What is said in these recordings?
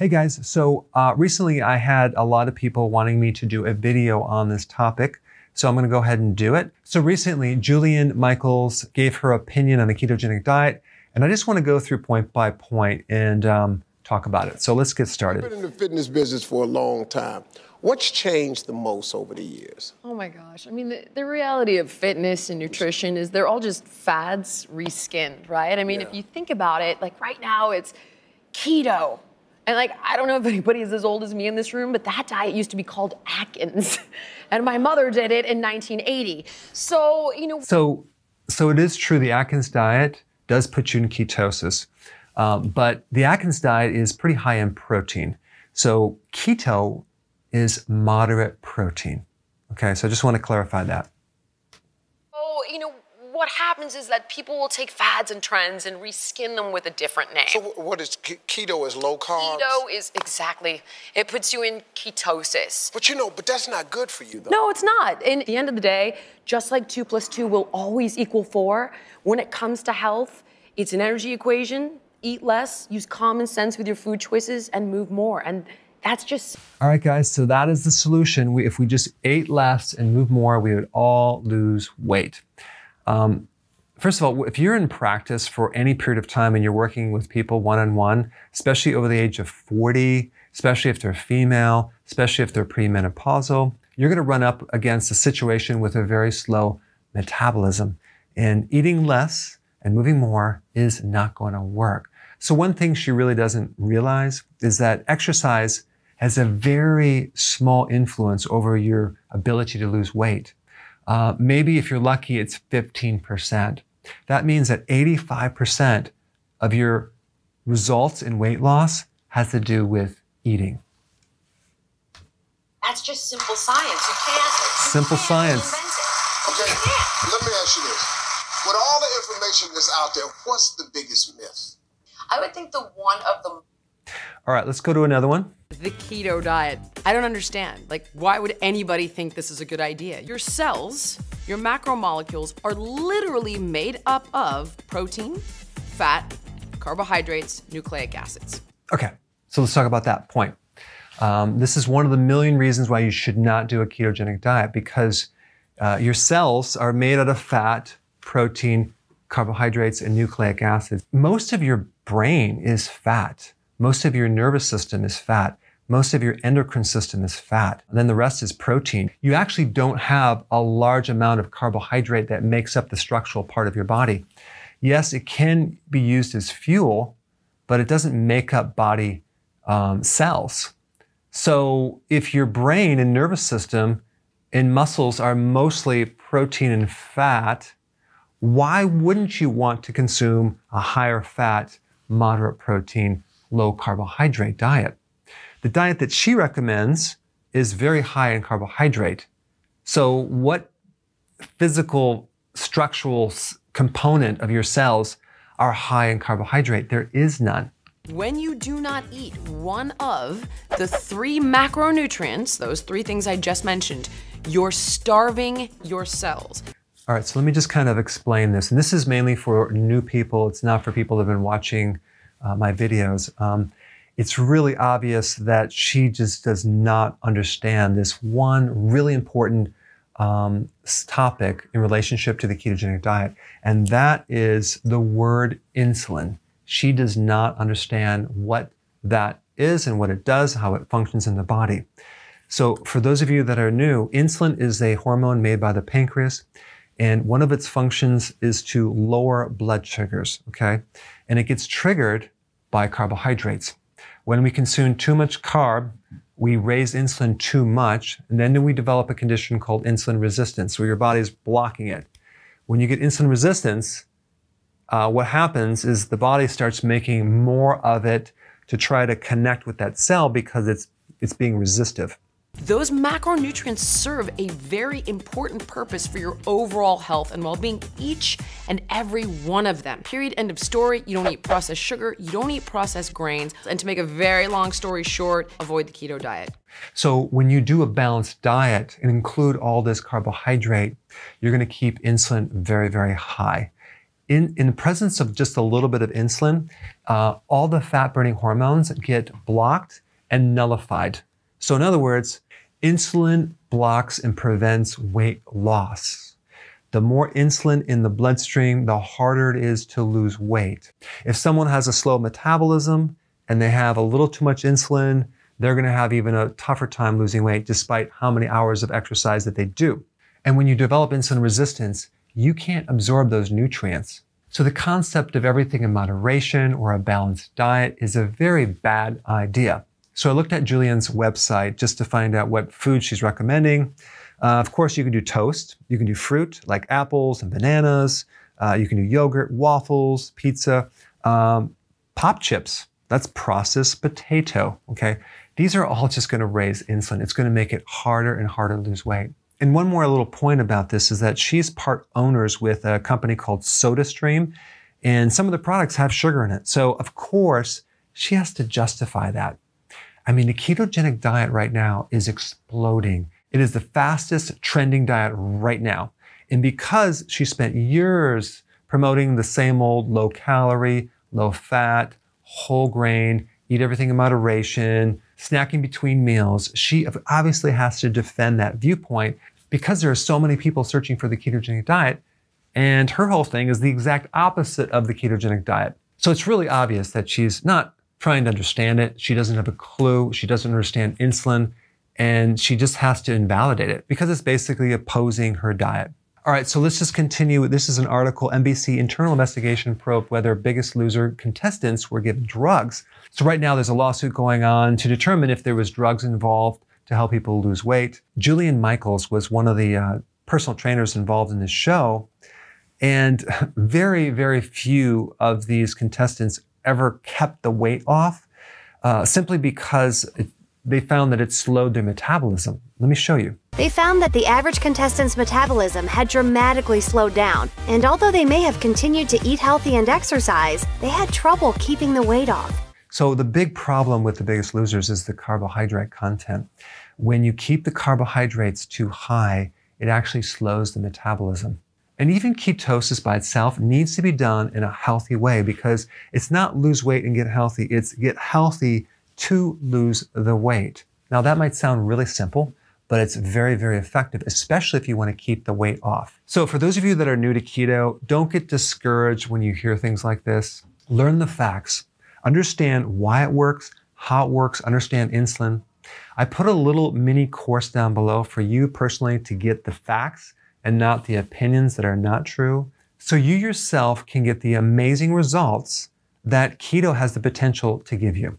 Hey guys, so uh, recently I had a lot of people wanting me to do a video on this topic, so I'm going to go ahead and do it. So recently, Jillian Michaels gave her opinion on the ketogenic diet, and I just want to go through point by point and um, talk about it. So let's get started. I've been in the fitness business for a long time. What's changed the most over the years? Oh my gosh. I mean, the, the reality of fitness and nutrition is they're all just fads reskinned, right? I mean, Yeah. if you think about it, like right now it's keto. And like, I don't know if anybody is as old as me in this room, but that diet used to be called Atkins. and my mother did it in 1980. So, you know, So, so it is true the Atkins diet does put you in ketosis, um, but the Atkins diet is pretty high in protein. So keto is moderate protein. Okay, so I just want to clarify that. oh, you know, what happens is that people will take fads and trends and reskin them with a different name. So, what is keto? Is low carb? Keto is exactly, it puts you in ketosis. But you know, but that's not good for you, though. No, it's not. And at the end of the day, just like two plus two will always equal four, when it comes to health, it's an energy equation. Eat less, use common sense with your food choices, and move more. And that's just All right, guys, so that is the solution. We, if we just ate less and moved more, we would all lose weight. Um, first of all, if you're in practice for any period of time and you're working with people one on one, especially over the age of 40, especially if they're female, especially if they're premenopausal, you're going to run up against a situation with a very slow metabolism. And eating less and moving more is not going to work. So, one thing she really doesn't realize is that exercise has a very small influence over your ability to lose weight. Uh, maybe if you're lucky, it's 15%. That means that 85% of your results in weight loss has to do with eating. That's just simple science. You can't. you Simple can't science. invent it. Okay, let me ask you this: With all the information that's out there, what's the biggest myth? I would think the one of the All right, let's go to another one. the keto diet. I don't understand. Like, why would anybody think this is a good idea? Your cells, your macromolecules, are literally made up of protein, fat, carbohydrates, nucleic acids. Okay, so let's talk about that point. Um, this is one of the million reasons why you should not do a ketogenic diet because uh, your cells are made out of fat, protein, carbohydrates, and nucleic acids. Most of your brain is fat. Most of your nervous system is fat. Most of your endocrine system is fat. And then the rest is protein. You actually don't have a large amount of carbohydrate that makes up the structural part of your body. Yes, it can be used as fuel, but it doesn't make up body um, cells. So if your brain and nervous system and muscles are mostly protein and fat, why wouldn't you want to consume a higher fat, moderate protein, low carbohydrate diet? The diet that she recommends is very high in carbohydrate. So what physical structural component of your cells are high in carbohydrate? There is none. When you do not eat one of the three macronutrients, those three things I just mentioned, you're starving your cells. All right, so let me just kind of explain this. And this is mainly for new people. It's not for people that have been watching uh, my videos. Um, it's really obvious that she just does not understand this one really important um, topic in relationship to the ketogenic diet, and that is the word insulin. She does not understand what that is and what it does, how it functions in the body. So, for those of you that are new, insulin is a hormone made by the pancreas, and one of its functions is to lower blood sugars, okay? And it gets triggered by carbohydrates. When we consume too much carb, we raise insulin too much, and then we develop a condition called insulin resistance, where your body is blocking it. When you get insulin resistance, uh, what happens is the body starts making more of it to try to connect with that cell because it's it's being resistive. Those macronutrients serve a very important purpose for your overall health and well being, each and every one of them. Period. End of story. You don't eat processed sugar, you don't eat processed grains. And to make a very long story short, avoid the keto diet. So, when you do a balanced diet and include all this carbohydrate, you're going to keep insulin very, very high. In, in the presence of just a little bit of insulin, uh, all the fat burning hormones get blocked and nullified. So, in other words, insulin blocks and prevents weight loss. The more insulin in the bloodstream, the harder it is to lose weight. If someone has a slow metabolism and they have a little too much insulin, they're going to have even a tougher time losing weight despite how many hours of exercise that they do. And when you develop insulin resistance, you can't absorb those nutrients. So the concept of everything in moderation or a balanced diet is a very bad idea. So I looked at Jillian's website just to find out what food she's recommending. Uh, of course, you can do toast. You can do fruit like apples and bananas. Uh, you can do yogurt, waffles, pizza, um, pop chips. That's processed potato. Okay. These are all just going to raise insulin. It's going to make it harder and harder to lose weight. And one more little point about this is that she's part owners with a company called SodaStream, and some of the products have sugar in it. So, of course, she has to justify that. I mean, the ketogenic diet right now is exploding. It is the fastest trending diet right now. And because she spent years promoting the same old low calorie, low fat, whole grain, eat everything in moderation, snacking between meals, she obviously has to defend that viewpoint because there are so many people searching for the ketogenic diet. And her whole thing is the exact opposite of the ketogenic diet. So it's really obvious that she's not trying to understand it. She doesn't have a clue. She doesn't understand insulin. And she just has to invalidate it because it's basically opposing her diet. All right, so let's just continue. This is an article NBC internal investigation probe whether Biggest Loser contestants were given drugs. So, right now, there's a lawsuit going on to determine if there was drugs involved to help people lose weight. Jillian Michaels was one of the uh, personal trainers involved in this show. And very, very few of these contestants ever kept the weight off uh, simply because it, they found that it slowed their metabolism. Let me show you. They found that the average contestant's metabolism had dramatically slowed down, and although they may have continued to eat healthy and exercise, they had trouble keeping the weight off. So, the big problem with the biggest losers is the carbohydrate content. When you keep the carbohydrates too high, it actually slows the metabolism. And even ketosis by itself needs to be done in a healthy way because it's not lose weight and get healthy, it's get healthy to lose the weight. Now, that might sound really simple, but it's very, very effective, especially if you want to keep the weight off. So, for those of you that are new to keto, don't get discouraged when you hear things like this. Learn the facts, understand why it works, how it works, understand insulin. I put a little mini course down below for you personally to get the facts and not the opinions that are not true. So you yourself can get the amazing results that keto has the potential to give you.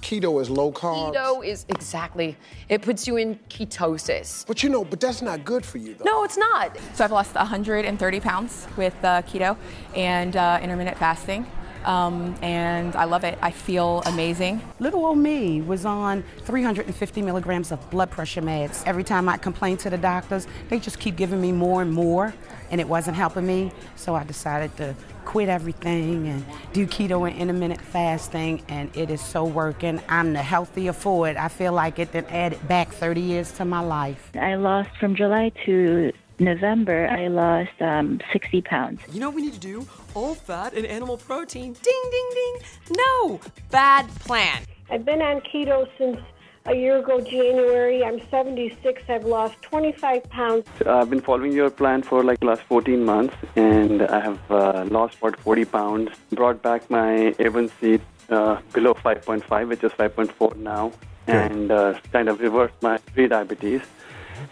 keto is low carb. Keto is exactly, it puts you in ketosis. But you know, but that's not good for you though. No, it's not. So I've lost 130 pounds with uh, keto and uh, intermittent fasting. Um, and I love it. I feel amazing. Little old me was on 350 milligrams of blood pressure meds. Every time I complained to the doctors, they just keep giving me more and more, and it wasn't helping me. So I decided to quit everything and do keto and intermittent fasting, and it is so working. I'm the healthier for it. I feel like it then added back 30 years to my life. I lost from July to November, I lost um, 60 pounds. You know what we need to do? All fat and animal protein. Ding, ding, ding. No, bad plan. I've been on keto since a year ago, January. I'm 76. I've lost 25 pounds. I've been following your plan for like the last 14 months, and I have uh, lost about 40 pounds. Brought back my A1C uh, below 5.5, which is 5.4 now, and uh, kind of reversed my pre-diabetes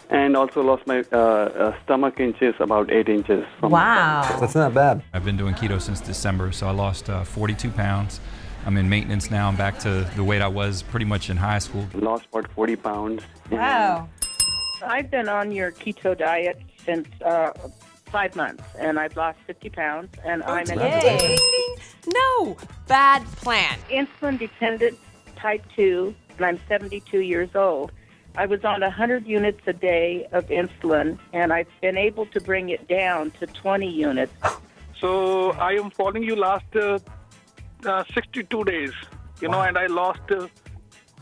and also lost my uh, uh, stomach inches about eight inches. wow. That's not bad. I've been doing keto since December, so I lost uh, 42 pounds. I'm in maintenance now. I'm back to the weight I was pretty much in high school. Lost about 40 pounds. Wow. I've been on your keto diet since uh, five months, and I've lost 50 pounds, and I'm in Yay. No, bad plan. insulin dependent type 2, and I'm 72 years old. I was on 100 units a day of insulin, and I've been able to bring it down to 20 units. So I am following you last uh, uh, 62 days, you know, and I lost uh,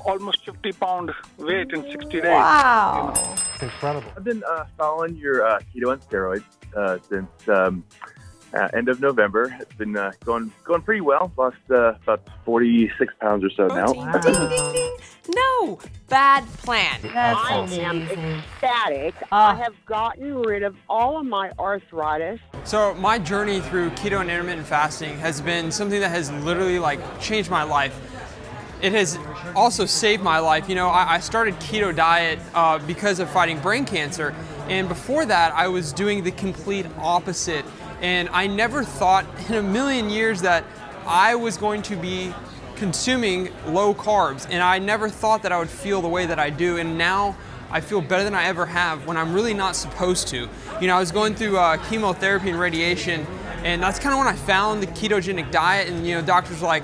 almost 50 pound weight in 60 days. Wow. It's incredible. I've been uh, following your uh, keto and steroids uh, since um, uh, end of November. It's been uh, going going pretty well. Lost uh, about 46 pounds or so now. Ding, ding, ding. No, bad plan. That's I am ecstatic. I have gotten rid of all of my arthritis. So my journey through keto and intermittent fasting has been something that has literally like changed my life. It has also saved my life. You know, I, I started keto diet uh, because of fighting brain cancer, and before that, I was doing the complete opposite. And I never thought in a million years that I was going to be consuming low carbs, and I never thought that I would feel the way that I do. And now I feel better than I ever have when I'm really not supposed to. You know, I was going through uh, chemotherapy and radiation, and that's kind of when I found the ketogenic diet. And you know, doctors were like,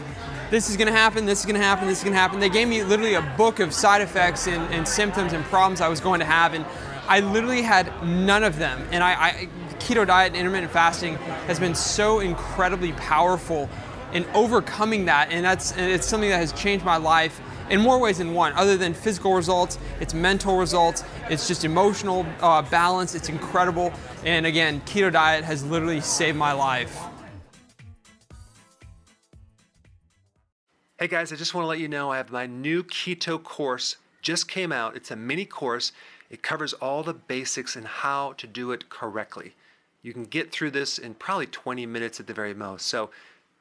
"This is to happen. This is to happen. This is to happen." They gave me literally a book of side effects and, and symptoms and problems I was going to have, and I literally had none of them. And I, I keto diet and intermittent fasting has been so incredibly powerful in overcoming that, and that's and it's something that has changed my life in more ways than one. Other than physical results, it's mental results, it's just emotional uh, balance. It's incredible, and again, keto diet has literally saved my life. Hey guys, I just want to let you know I have my new keto course just came out. It's a mini course. It covers all the basics and how to do it correctly. You can get through this in probably 20 minutes at the very most. So